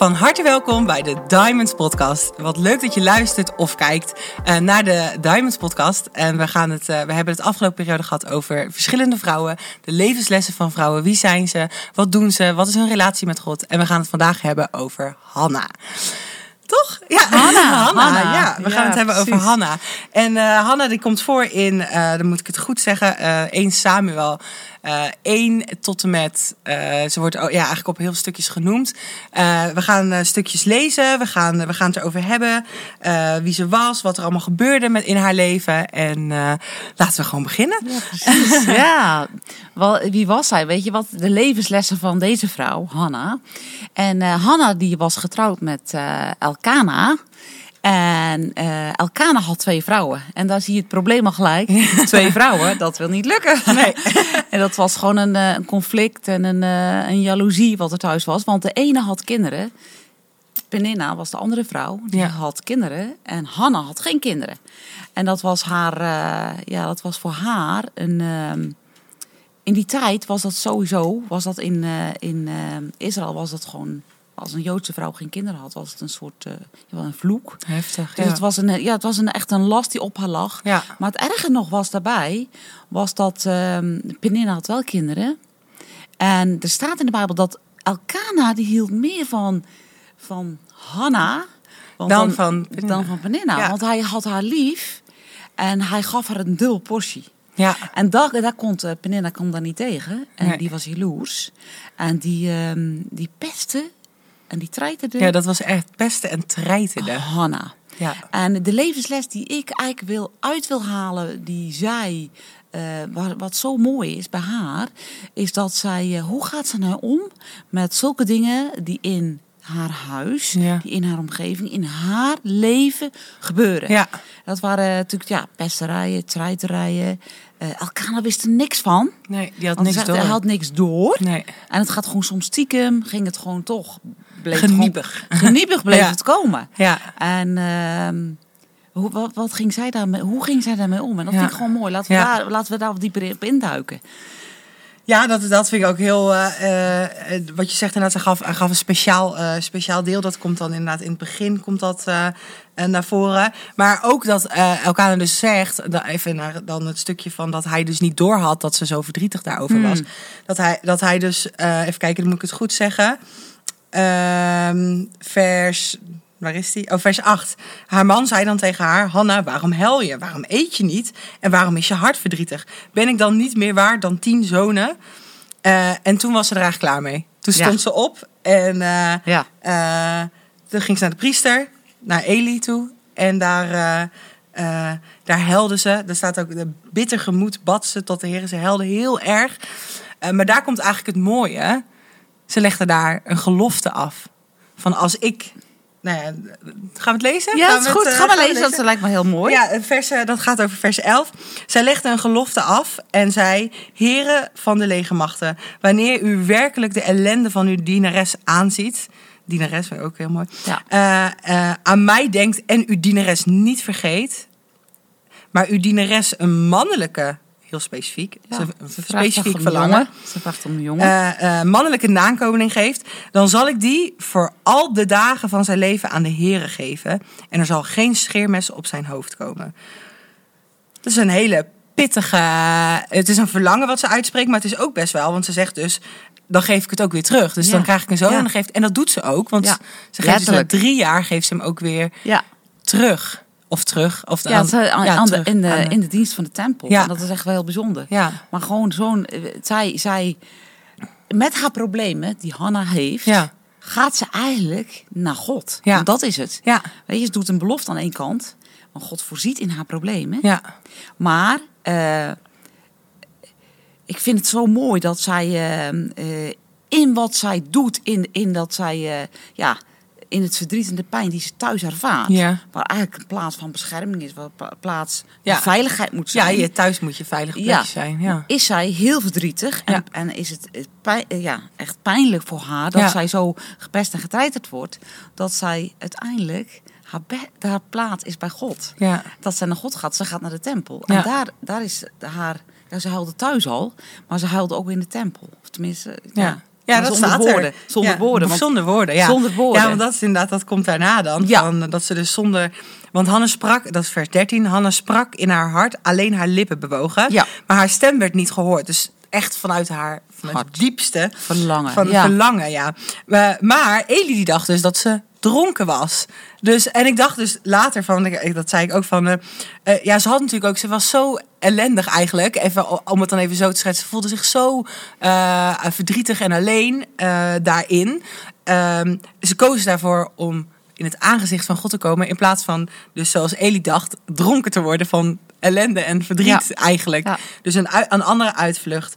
Van harte welkom bij de Diamonds Podcast. Wat leuk dat je luistert of kijkt uh, naar de Diamonds Podcast. En we, gaan het, uh, we hebben het afgelopen periode gehad over verschillende vrouwen, de levenslessen van vrouwen. Wie zijn ze? Wat doen ze? Wat is hun relatie met God? En we gaan het vandaag hebben over Hanna. Toch? Ja, Hanna. Hanna, ja. We gaan het hebben over Hanna. En uh, Hanna die komt voor in, uh, dan moet ik het goed zeggen, uh, 1 Samuel uh, 1 tot en met, ze wordt ja, eigenlijk op heel veel stukjes genoemd. we gaan stukjes lezen, we gaan, we gaan het erover hebben, wie ze was, wat er allemaal gebeurde met in haar leven. En laten we gewoon beginnen. Ja, precies. ja, Wel, wie was zij? Weet je wat? De levenslessen van deze vrouw, Hanna. En Hanna die was getrouwd met Elkana. En uh, Elkana had twee vrouwen. En daar zie je het probleem al gelijk. twee vrouwen, dat wil niet lukken. Nee. en dat was gewoon een, een conflict en een, een jaloezie wat er thuis was. Want de ene had kinderen. Peninna was de andere vrouw. Die ja. had kinderen. En Hanna had geen kinderen. En dat was haar, uh, ja, dat was voor haar een. Uh, in die tijd was dat sowieso, was dat in, uh, in Israël was dat gewoon als een Joodse vrouw geen kinderen had, was het een soort uh, een vloek. Heftig. Dus ja. het was, een, ja, het was een, echt een last die op haar lag. Ja. Maar het erge nog was daarbij, was dat uh, Peninna had wel kinderen. En er staat in de Bijbel dat Elkana die hield meer van, van Hanna dan, dan, van Peninna. Dan van Peninna. Ja. Want hij had haar lief en hij gaf haar een dubbel portie. Ja. En daar, daar kon uh, Peninna kon daar niet tegen. En nee. die was jaloers. En die, um, die pestte en die treiterde. Ja, dat was echt pesten en treiterde. Hanna. Ja. En de levensles die ik eigenlijk wil uit wil halen, die zij, uh, wat, wat, zo mooi is bij haar, is dat zij, uh, hoe gaat ze nou om met zulke dingen die in haar huis, ja. die in haar omgeving, in haar leven gebeuren. Ja. Dat waren natuurlijk ja, pesterijen, treiterijen. Uh, Elkana wist er niks van. Nee, die had niks door. Hij had niks door. Nee. En het gaat gewoon soms stiekem, ging het gewoon toch. Bleef geniepig. Geniepig bleef ja. het komen. Ja. En uh, hoe, wat, wat, ging zij daarmee, hoe ging zij daarmee om? En dat ja. vind ik gewoon mooi. Laten we, daar, laten we daar wat dieper op induiken. Ja, dat, dat vind ik ook heel. Uh, uh, wat je zegt, inderdaad, hij gaf, gaf een speciaal, uh, speciaal deel. Dat komt dan inderdaad in het begin komt dat, naar voren. Maar ook dat Elkana dus zegt, even naar dan het stukje van dat hij dus niet doorhad dat ze zo verdrietig daarover Hmm. was. Dat hij, dat hij dus, even kijken, dan moet ik het goed zeggen. Ehm, vers. Waar is die? Oh, vers 8. Haar man zei dan tegen haar: Hanna, waarom huil je? Waarom eet je niet? En waarom is je hart verdrietig? Ben ik dan niet meer waard dan tien zonen? Uh, en toen was ze er eigenlijk klaar mee. Toen stond Ja. ze op en uh, Ja. uh, toen ging ze naar de priester, naar Eli toe. En daar, uh, daar helde ze. Er staat ook de bitter gemoed bad ze tot de Heer. Ze helde heel erg. Uh, maar daar komt eigenlijk het mooie. Ze legde daar een gelofte af. Van als ik nou ja, gaan we het lezen? Ja, gaan dat is we goed. het, Ga maar lezen. Dat lijkt me heel mooi. Ja, vers, dat gaat over vers 11. Zij legde een gelofte af en zei: Heren van de legermachten, wanneer u werkelijk de ellende van uw dienares aanziet. Dienares, ook heel mooi. Ja. Uh, uh, aan mij denkt en uw dienares niet vergeet. Maar uw dienares een mannelijke heel specifiek. Ja, ze, ze specifiek om verlangen. Jongen. Ze vraagt om een jongen. Uh, uh, mannelijke nakomeling geeft, dan zal ik die voor al de dagen van zijn leven aan de Here geven. En er zal geen scheermes op zijn hoofd komen. Dat is een hele pittige. Het is een verlangen wat ze uitspreekt, maar het is ook best wel, want ze zegt dus. Dan geef ik het ook weer terug. Dus Ja. dan krijg ik een zoon Ja. en, dan geeft, en dat doet ze ook. Want Ja. ze geeft dus na drie jaar geeft ze hem ook weer ja. terug. Of terug. Of Ja, aan- ze- aan, ja, aan de- in, de, Aan de- in de dienst van de tempel. Ja. En dat is echt wel heel bijzonder. Ja. Maar gewoon zo'n... eh, Zij, zij, met haar problemen die Hanna heeft... Ja. gaat ze eigenlijk naar God. Ja. Want dat is het. Ja. Weet je, ze doet een belofte aan één kant. Want God voorziet in haar problemen. Ja. Maar eh, ik vind het zo mooi dat zij eh, eh, in wat zij doet, in, in dat zij, ja, in het verdriet en de pijn die ze thuis ervaart, Ja. waar eigenlijk een plaats van bescherming is, waar een plaats Ja. van veiligheid moet ja, zijn. je thuis moet je veilig Ja. zijn. Ja. Is zij heel verdrietig en, Ja. en is het pijn- eh, ja, echt pijnlijk voor haar dat Ja. zij zo gepest en getreiterd wordt, dat zij uiteindelijk haar, be- haar plaats is bij God Ja. dat zij naar God gaat. Ze gaat naar de tempel. Ja. En daar, daar is haar... Ja, ze huilde thuis al, maar ze huilde ook in de tempel. Of tenminste, ja. Ja. Dat zonder woorden. er. Zonder Ja, woorden. want- Zonder woorden, ja. Zonder woorden. Ja, want dat is inderdaad, dat komt daarna dan. Ja. Van, dat ze dus zonder... Want Hanne sprak, dat is vers 13. Hanne sprak in haar hart, alleen haar lippen bewogen. Ja. Maar haar stem werd niet gehoord. Dus echt vanuit haar vanuit het diepste. Verlangen, Van ja. verlangen, ja. Eh, maar Eli die dacht dus dat ze dronken was. Dus, en ik dacht dus later van, dat zei ik ook van... eh, ja, ze had natuurlijk ook, ze was zo ellendig eigenlijk. Even, om het dan even zo te schetsen. Ze voelde zich zo eh, verdrietig en alleen daarin. Ehm, ze koos daarvoor om in het aangezicht van God te komen. In plaats van, dus zoals Eli dacht, dronken te worden van ellende en verdriet Ja. eigenlijk. Ja. Dus een, een andere uitvlucht.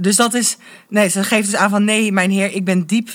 Dus dat is, nee, ze geeft dus aan van nee, mijn heer, ik ben diep,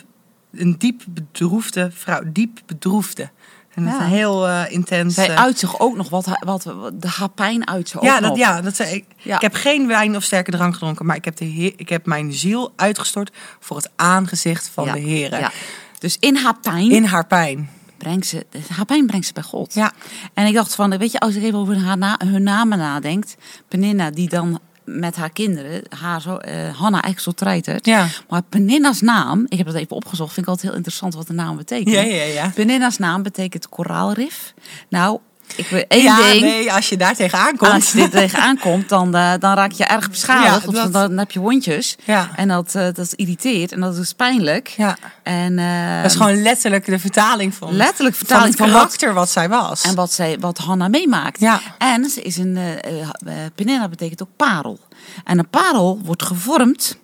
een diep bedroefde vrouw, diep bedroefde. En dat Ja. is een heel eh, intens. Zij eh, uit zich ook nog wat, wat, wat de haar pijn uit zich ja, ook dat, nog. ja, dat zei ik. Ja. Ik heb geen wijn of sterke drank gedronken, maar ik heb, de heer, ik heb mijn ziel uitgestort voor het aangezicht van Ja, de Heer. ja. Dus in haar pijn In haar pijn. brengt ze, haar pijn brengt ze bij God. Ja. En ik dacht van, weet je, als ik even over haar na, hun namen nadenkt, Peninna die dan met haar kinderen, haar zo, eh, Hanna treitert. Ja. Maar Peninna's naam, ik heb dat even opgezocht, vind ik altijd heel interessant wat de naam betekent. Ja, ja, ja. Peninna's naam betekent koraalrif. Nou, ik wil één ja, ding. nee, als je daar tegenaan komt. Als je dit tegenaan komt, dan, eh, dan raak je erg beschadigd. Ja, dat- dan heb je hondjes. Ja. En dat, eh, dat irriteert en dat is pijnlijk. Ja. En, eh, Dat is gewoon letterlijk de vertaling van, Letterlijk vertaling van het karakter wat zij was. En wat, zij, wat Hanna meemaakt. Ja. En ze is een. eh Peninna betekent ook parel. En een parel wordt gevormd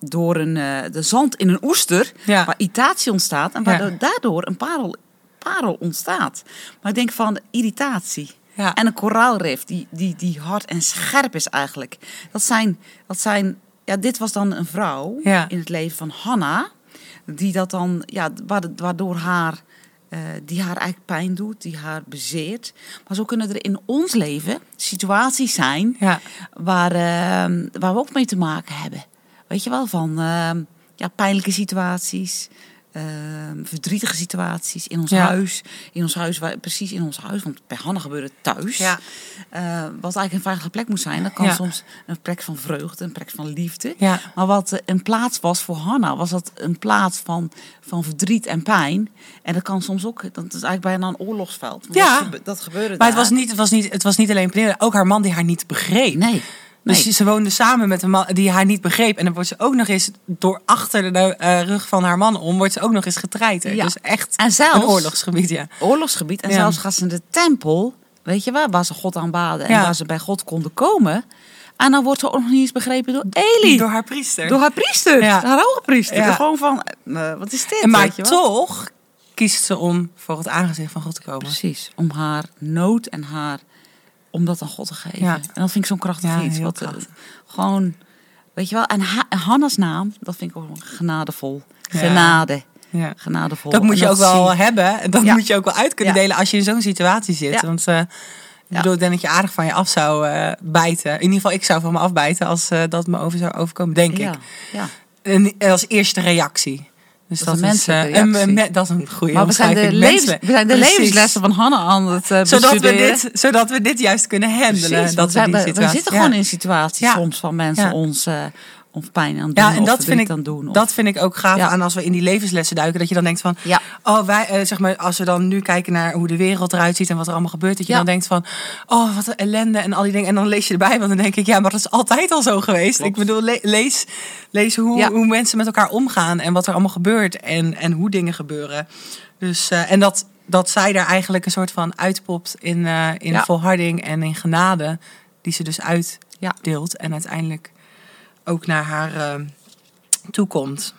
door een, de zand in een oester. Ja. Waar irritatie ontstaat. En waardoor daardoor een parel, parel ontstaat. Maar ik denk van irritatie. Ja. En een koraalrif die, die, die hard en scherp is eigenlijk. Dat zijn. Dat zijn ja, dit was dan een vrouw Ja. in het leven van Hanna. Die dat dan. Ja, waard- waardoor haar eh, die haar eigenlijk pijn doet, die haar bezeert. Maar zo kunnen er in ons leven situaties zijn Ja. waar, eh, waar we ook mee te maken hebben. Weet je wel, van eh, ja, pijnlijke situaties, eh, verdrietige situaties in ons Ja. huis. In ons huis, waar, precies in ons huis, want bij Hanna gebeurde het thuis. Ja. Eh, wat eigenlijk een veilige plek moet zijn. Dat kan Ja. soms een plek van vreugde, een plek van liefde. Maar wat eh, een plaats was voor Hanna, was dat een plaats van, van verdriet en pijn. En dat kan soms ook, dat is eigenlijk bijna een oorlogsveld. Ja. Dat, gebe- dat gebeurde Maar het was, niet, het, was niet, het was niet alleen Pernille, ook haar man die haar niet begreep. Nee. Dus nee. ze woonde samen met een man die haar niet begreep. En dan wordt ze ook nog eens door achter de eh, rug van haar man om, wordt ze ook nog eens getreiterd. Ja. Dus echt En zelfs- een oorlogsgebied, ja. oorlogsgebied. En Ja. zelfs gaat ze in de tempel, weet je wel, waar ze God aanbaden en Ja. waar ze bij God konden komen. En dan wordt ze ook nog niet eens begrepen door Eli. Door haar priester. Door haar priester, Ja. haar hoge priester. Gewoon van, eh, wat is dit? en maar toch kiest ze om voor het aangezicht van God te komen. Precies, om haar nood en haar, om dat aan God te geven. Ja. En dat vind ik zo'n krachtig Ja, iets. Wat, eh, krachtig. gewoon, weet je wel, en Ha- Hanna's naam, dat vind ik ook genadevol. Genade, Ja. genadevol. Dat moet je ook wel hebben. En dat moet je ook wel uit kunnen delen als je in zo'n situatie zit. Want ik Ja. bedoel, ik denk dat je aardig van je af zou eh, bijten. In ieder geval, ik zou van me afbijten als dat me over zou overkomen, denk Ja, ik. ja. En als eerste reactie. Dus Dat is dat, een is, eh, een- me- dat is een goede Maar we zijn, de levens, we zijn de Precies. levenslessen van Hanna aan het uh, zodat we, dit, zodat we dit juist kunnen handelen. Precies, dat we, die we, zitten gewoon in situaties soms van mensen ons, eh, ons pijn aan doen Ja, en of dat vind, ik, het doen. of- dat vind ik ook gaaf Ja. aan als we in die levenslessen duiken. Dat je dan denkt van, Ja. oh, wij, eh, zeg maar, als we dan nu kijken naar hoe de wereld eruit ziet en wat er allemaal gebeurt. Dat je Ja. dan denkt van, oh, wat een ellende en al die dingen. En dan lees je erbij, want dan denk ik, ja, maar dat is altijd al zo geweest. Klopt. Ik bedoel, le- lees, lees hoe, hoe mensen met elkaar omgaan en wat er allemaal gebeurt en, en hoe dingen gebeuren. Dus, eh, en dat, dat zij daar eigenlijk een soort van uitpopt in, eh, in volharding en in genade. Die ze dus Ja. uitdeelt en uiteindelijk ook naar haar toekomt.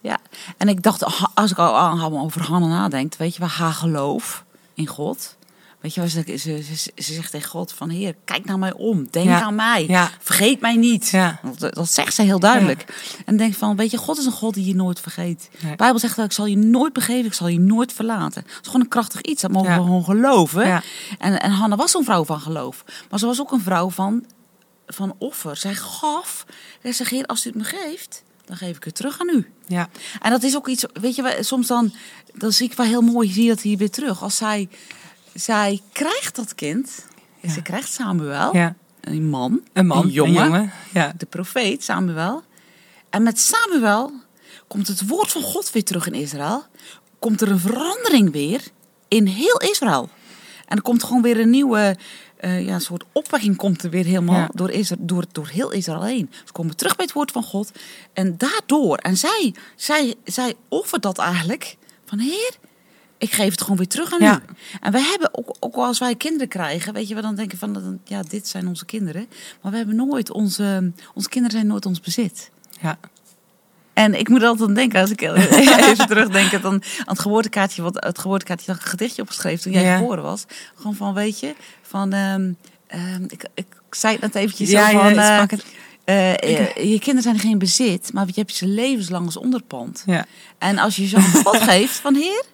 Ja, en ik dacht, ha- als ik al aan- over Hanna nadenk, weet je wel, haar geloof in God. Weet je ze, ze, ze, ze zegt tegen God van, Heer, kijk naar mij om, denk Ja. aan mij, Ja. vergeet mij niet. Ja. Dat, dat zegt ze heel duidelijk. En denk van, weet je, God is een God die je nooit vergeet. De Bijbel zegt dat ik zal je nooit begeven, ik zal je nooit verlaten. Dat is gewoon een krachtig iets, dat mogen we gewoon geloven. En, en Hanna was zo'n vrouw van geloof. Maar ze was ook een vrouw van, van offer. Zij gaf. Zij zegt, Heer, als u het me geeft, dan geef ik het terug aan u. Ja. En dat is ook iets, weet je, soms dan, dan zie ik wel heel mooi, zie je dat hier weer terug. Als zij, zij krijgt dat kind, en Ja. ze krijgt Samuel, ja. een man, Een man, een jongen, jongen. Ja. de profeet Samuel. En met Samuel komt het woord van God weer terug in Israël. Komt er een verandering weer in heel Israël. En er komt gewoon weer een nieuwe uh, ja, soort opwekking komt er weer helemaal Ja. door, Israël, door, door heel Israël heen. Ze komen terug bij het woord van God. En daardoor, en zij, zij, zij offert dat eigenlijk van Heer, ik geef het gewoon weer terug aan Ja. u. En wij hebben, ook, ook als wij kinderen krijgen, weet je, we dan denken van, ja, dit zijn onze kinderen. Maar we hebben nooit onze, onze kinderen zijn nooit ons bezit. Ja. En ik moet altijd denken, als ik even terugdenk aan het geboortekaartje, wat het geboortekaartje dat ik een gedichtje opgeschreven toen jij Ja. geboren was. Gewoon van, weet je, van, ehm, ehm, ik, ik zei het net eventjes Ja, zo ja, van, het eh, eh, eh, je kinderen zijn geen bezit, maar je hebt ze levenslang als onderpand. Ja. En als je ze aan God geeft van Heer,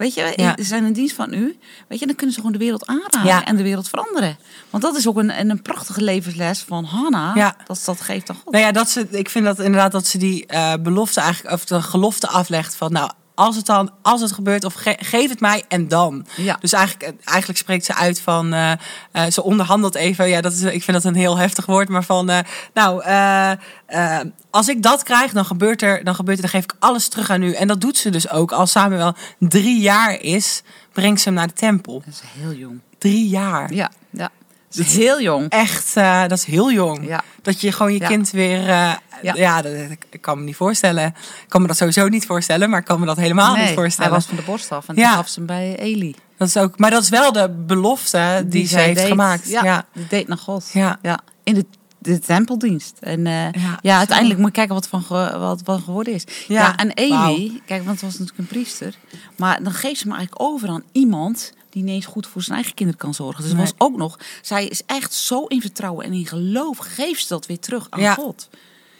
weet je, Ja. ze zijn in dienst van u, weet je, dan kunnen ze gewoon de wereld aanraken Ja. en de wereld veranderen. Want dat is ook een, een, een prachtige levensles van Hanna, Ja. dat ze dat geeft aan God. Nou ja, dat ze, ik vind dat inderdaad dat ze die eh, belofte eigenlijk, of de gelofte aflegt van nou, als het dan, als het gebeurt, of ge- geef het mij en dan. Ja. Dus eigenlijk, eigenlijk spreekt ze uit van, eh, eh, ze onderhandelt even, ja, dat is, ik vind dat een heel heftig woord, maar van, eh, nou, eh, eh, als ik dat krijg, dan gebeurt er, dan gebeurt er, dan geef ik alles terug aan u. En dat doet ze dus ook. Als Samuel drie jaar is, brengt ze hem naar de tempel. Dat is heel jong. Drie jaar. Ja, ja. Dat is heel jong. Echt, eh, dat is heel jong. Ja. Dat je gewoon je Ja. kind weer. eh, ja, Ja. dat, ik kan me niet voorstellen. Ik kan me dat sowieso niet voorstellen, maar ik kan me dat helemaal niet hij voorstellen. was van de borst af en Ja. toen gaf ze hem bij Eli. Dat is ook, maar dat is wel de belofte die, ze zij heeft deed. gemaakt. Ja, Ja. die deed naar God. Ja. In de, de tempeldienst. En eh, ja, Ja, uiteindelijk moet je kijken wat van, wat van geworden is. Ja, Ja, en Eli, kijk, want het was natuurlijk een priester. Maar dan geeft ze hem eigenlijk over aan iemand die niet eens goed voor zijn eigen kinderen kan zorgen. Dus Nee. was ook nog, zij is echt zo in vertrouwen en in geloof geeft ze dat weer terug aan Ja. God.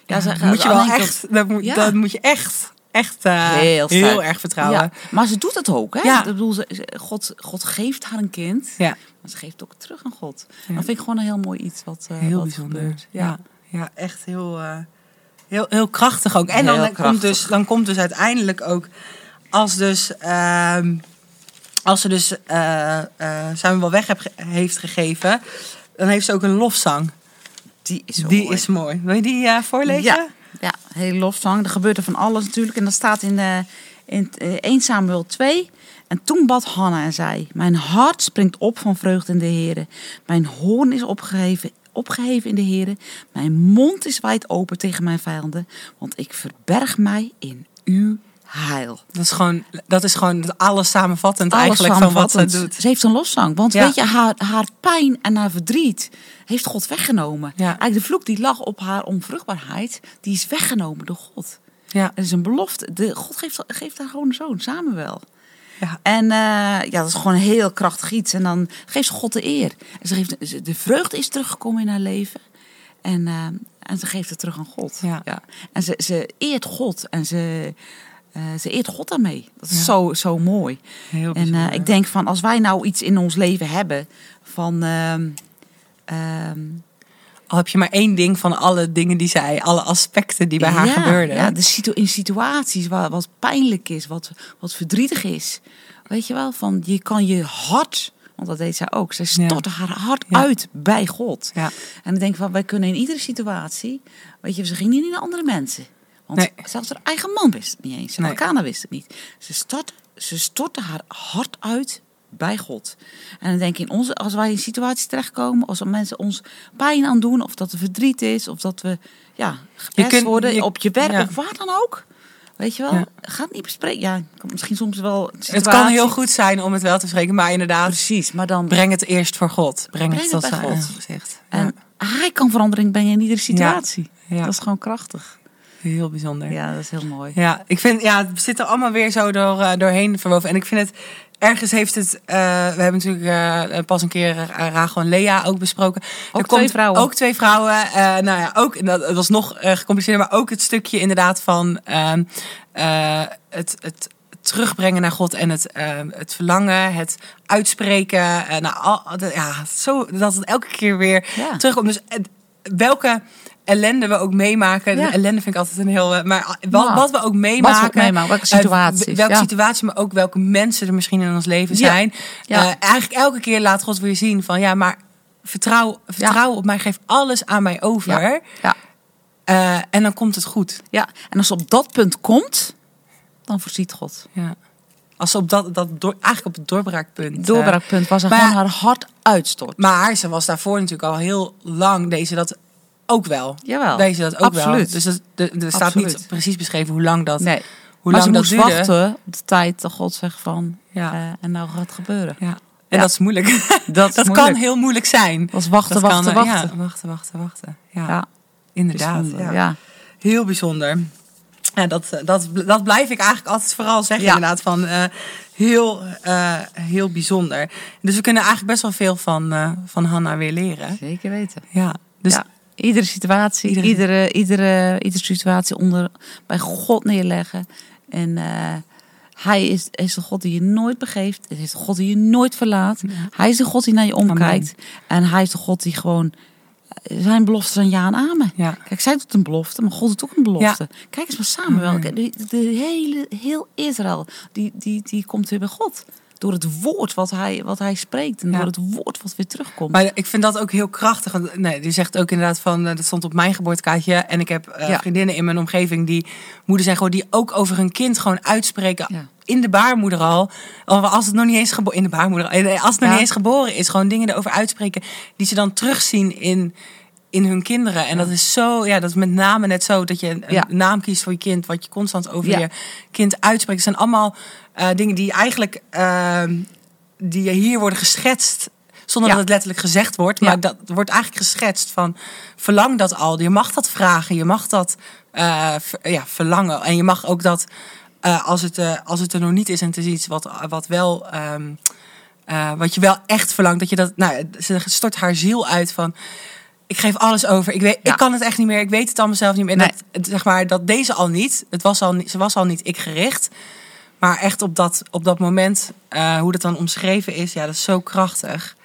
Ja, ze- dat moet je wel echt. Dat moet, Ja. dat moet je echt, echt eh, Heel erg vertrouwen. Ja, maar ze doet het ook, hè? Ja. Ik bedoel, ze, God, God geeft haar een kind, Ja, maar ze geeft ook terug aan God. Ja. Dat vind ik gewoon een heel mooi iets wat, eh, heel wat bijzonder. gebeurt. Ja. Ja. echt heel, eh, heel, heel krachtig ook. En dan, komt dus, dan komt dus uiteindelijk ook, als, dus, ehm, als ze dus eh eh Samuel weg heb, heeft gegeven, dan heeft ze ook een lofzang. Die is die mooi. is mooi. Wil je die eh, voorlezen? Ja, ja, heel lofzang. Er gebeurt er van alles natuurlijk. En dat staat in, eh in eh, 1 Samuel 2. En toen bad Hanna en zei: Mijn hart springt op van vreugde in de Heer. Mijn hoorn is opgeheven, opgeheven in de Heer. Mijn mond is wijd open tegen mijn vijanden. Want ik verberg mij in uw heil. Dat is gewoon, dat is gewoon alles samenvattend Alles eigenlijk van wat ze doet. Ze heeft een loszang. Want Ja. weet je, haar, haar pijn en haar verdriet heeft God weggenomen. Ja. Eigenlijk de vloek die lag op haar onvruchtbaarheid, die is weggenomen door God. Ja, Het is een belofte. De, God geeft, geeft haar gewoon een zoon, Samuel. ja. En eh, ja, dat is gewoon een heel krachtig iets. En dan geeft ze God de eer. En ze geeft, de vreugde is teruggekomen in haar leven. En, eh, en ze geeft het terug aan God. Ja. En ze, ze eert God. En ze, eh, ze eert God daarmee. Dat is Ja. zo, zo mooi. heel En eh, ik denk van als wij nou iets in ons leven hebben van. ehm, ehm, Al heb je maar één ding van alle dingen die zij, alle aspecten die bij haar gebeurden. Ja, de situ in situaties waar wat pijnlijk is, wat, wat verdrietig is. Weet je wel, van je kan je hart, want dat deed zij ook. Zij Ja. stortte haar hart uit bij God. Ja. En ik denk van, wij kunnen in iedere situatie, weet je, ze ging niet naar andere mensen. Want Nee. zelfs haar eigen man wist het niet eens. Nee. Elkana wist het niet. Ze stortte, ze stortte haar hart uit bij God. En dan denk ik, in onze, als wij in situaties terechtkomen, als mensen ons pijn aan doen, of dat er verdriet is, of dat we ja, gepest kunt- worden je- op je werk, ja. of waar dan ook. Weet je wel, Ja. ga het niet bespreken. Ja, misschien soms wel. Het kan heel goed zijn om het wel te spreken, maar inderdaad, Precies, maar dan. breng het eerst voor God. Breng, Breng het het tot bij God. gezicht. En hij kan verandering brengen in iedere situatie. Dat is gewoon krachtig. Heel bijzonder. Ja, dat is heel mooi. Ja, ik vind, ja, het zit er allemaal weer zo door, eh, doorheen verwoven. En ik vind het, ergens heeft het, eh, we hebben natuurlijk eh, pas een keer uh, Rachel en Lea ook besproken. Ook twee vrouwen. Ook twee vrouwen. nou ja, ook, dat, het was nog gecompliceerder, maar ook het stukje inderdaad van ehm, eh, het, het terugbrengen naar God en het, ehm, het verlangen, het uitspreken. eh, nou, al, de- ja, zo, dat het elke keer weer Ja. terugkomt. Dus welke ellende we ook meemaken. Ja. De ellende vind ik altijd een heel... eh, Maar wat, wat we ook meemaken. meemaken, welke eh, situaties, welke ja. situatie, maar ook welke mensen er misschien in ons leven zijn. Ja. Eh, eigenlijk elke keer laat God weer zien van... Ja, maar vertrouw, vertrouw op mij. Geef alles aan mij over. Ja. Uh, en dan komt het goed. Ja, en als ze op dat punt komt, dan voorziet God. Ja. Als ze op dat, dat door, eigenlijk op het doorbraakpunt. Doorbraakpunt was er gewoon haar hart uitstort. Maar ze was daarvoor natuurlijk al heel lang, deze dat ook wel. Jawel. Deze dat ook Absoluut. wel. Dus dat, er staat niet precies beschreven hoe lang dat. Nee. Hoe maar lang ze dat duurde. wachten op de tijd dat God zegt van. Ja. Uh, en nou gaat het gebeuren. Ja. En Ja. dat is moeilijk. Dat, dat is kan heel moeilijk zijn. Dat is wachten, Dat wachten, kan, eh, wachten. Ja, wachten, wachten, wachten. Ja, Ja, inderdaad. bijzonder. Ja. Heel bijzonder. Ja, dat, eh, dat, dat blijf ik eigenlijk altijd vooral zeggen, inderdaad. Van, eh, heel, eh, heel bijzonder. Dus we kunnen eigenlijk best wel veel van, eh van Hanna weer leren. Zeker weten. Ja, dus ja. Iedere situatie, Iedere- iedere, iedere, iedere, situatie onder, bij God neerleggen. En eh, hij is, is de God die je nooit begeeft. Het is de God die je nooit verlaat. Hij is de God die naar je omkijkt. En hij is de God die gewoon eh, zijn beloftes aan ja en amen. Ja. Kijk, zij doet een belofte, maar God doet ook een belofte. Kijk eens maar Samuel. De, de hele, heel Israël, die, die, die komt weer bij God. Door het woord wat hij, wat hij spreekt. En Ja. door het woord wat weer terugkomt. Maar ik vind dat ook heel krachtig. Want, nee, die zegt ook inderdaad van, eh, dat stond op mijn geboortekaartje. En ik heb eh, Ja. vriendinnen in mijn omgeving die moeder zijn gewoon die ook over hun kind gewoon uitspreken Ja. in de baarmoeder al. Of als het nog niet eens geboren in de baarmoeder, eh, als het nog niet eens geboren is, gewoon dingen erover uitspreken die ze dan terugzien in in hun kinderen. En dat is zo, ja, dat is met name net zo dat je een, een Ja. naam kiest voor je kind, wat je constant over Ja. je kind uitspreekt. Het zijn allemaal eh, dingen die eigenlijk ehm, die hier worden geschetst. Zonder Ja. dat het letterlijk gezegd wordt. Maar Ja. dat wordt eigenlijk geschetst van verlang dat al. Je mag dat vragen. Je mag dat eh, ja, verlangen. En je mag ook dat eh, als, het, als het er nog niet is en het is iets wat, wat wel. ehm, eh, wat je wel echt verlangt. Dat je dat. Nou, ze stort haar ziel uit van. Ik geef alles over. Ik, weet, Ja. ik kan het echt niet meer. Ik weet het allemaal zelf niet meer. En Nee. dat, zeg maar, dat deze al niet. Het was al niet. Ze was al niet ik gericht. Maar echt op dat, op dat moment, eh, hoe dat dan omschreven is, ja, dat is zo krachtig.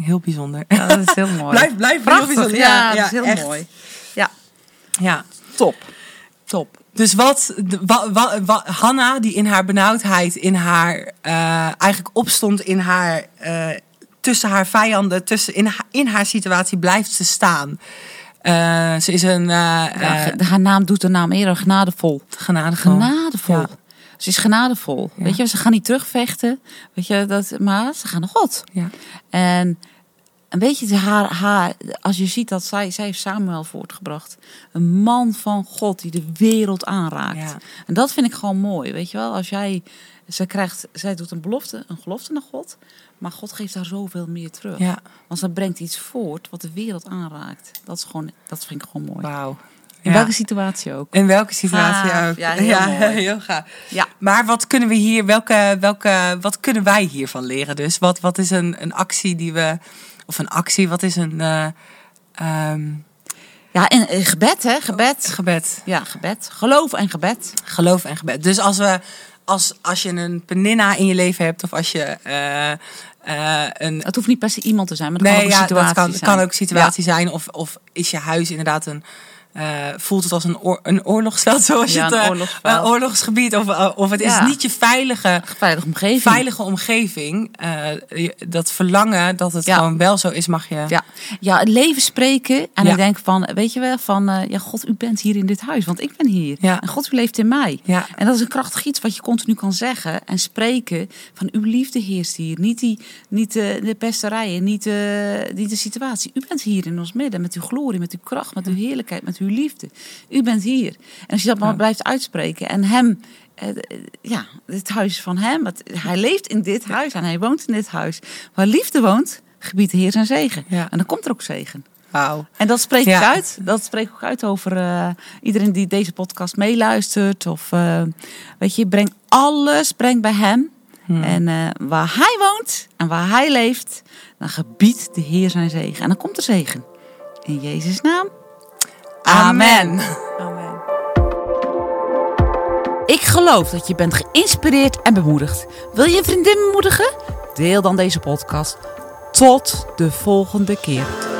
Heel bijzonder. Ja, dat is heel mooi. Blijf, blijf heel Prachtig. bijzonder. Ja, dat is heel echt. mooi. Ja, Ja. top. Top. Dus wat, Hanna, die in haar benauwdheid, in haar, eh, eigenlijk opstond in haar, eh, tussen haar vijanden, tussen, in, haar, in haar situatie blijft ze staan. Ze is een Ja, haar naam doet de naam eerder genadevol. Genadevol. Ja. Ze is genadevol. Ja. Weet je, ze gaan niet terugvechten. Weet je, dat, maar ze gaan naar God. Ja. En een beetje haar, haar, als je ziet dat zij, zij heeft Samuel voortgebracht. Een man van God die de wereld aanraakt. Ja. En dat vind ik gewoon mooi. Weet je wel, als jij, zij krijgt, zij doet een belofte, een gelofte naar God. Maar God geeft haar zoveel meer terug. Ja. Want ze brengt iets voort wat de wereld aanraakt. Dat, is gewoon, dat vind ik gewoon mooi. Wauw. In Ja. welke situatie ook. In welke situatie Gaaf. ook. Ja, heel heel gaaf. Ja. Maar wat kunnen we hier, welke, welke, wat kunnen wij hiervan leren? Dus wat, wat is een, een actie die we, of een actie, wat is een eh, ehm, Ja, en eh, gebed, hè? Gebed. gebed? Ja, gebed. Geloof en gebed. Geloof en gebed. Dus als, we, als, als je een peninna in je leven hebt, of als je eh, eh, een. Het hoeft niet per se iemand te zijn, maar het kan ook een ja, situatie dat kan, zijn. kan ook een situatie zijn. Of, of is je huis inderdaad een. Eh, voelt het als een, oor, een oorlogsveld, zoals Ja, je het. een eh, oorlogsveld. een oorlogsgebied. Of, eh, of het is niet je veilige, veilige omgeving. veilige omgeving. dat verlangen dat het Ja. gewoon wel zo is, mag je. Ja. ja, het leven spreken. En ik denk van, weet je wel, van, ja, God, u bent hier in dit huis, want ik ben hier. Ja. En God, u leeft in mij. Ja. En dat is een krachtig iets wat je continu kan zeggen en spreken. Van, uw liefde heerst hier. Niet, die, niet de, pesterijen, niet niet de situatie. U bent hier in ons midden met uw glorie, met uw kracht, met uw heerlijkheid, met uw liefde. U bent hier. En als je dat maar Ja. blijft uitspreken en hem... eh, eh, ja, het huis is van hem. Het- hij leeft in dit huis en hij woont in dit huis. Waar liefde woont, gebiedt de Heer zijn zegen. Ja. En dan komt er ook zegen. Wauw. En dat spreek Ja. ik uit. Dat spreek ik ook uit over eh, iedereen die deze podcast meeluistert. Of weet je, breng alles, breng bij hem. Hmm. En waar hij woont en waar hij leeft, dan gebiedt de Heer zijn zegen. En dan komt er zegen. In Jezus' naam. Amen. Amen. Ik geloof dat je bent geïnspireerd en bemoedigd. Wil je een vriendin bemoedigen? Deel dan deze podcast. Tot de volgende keer.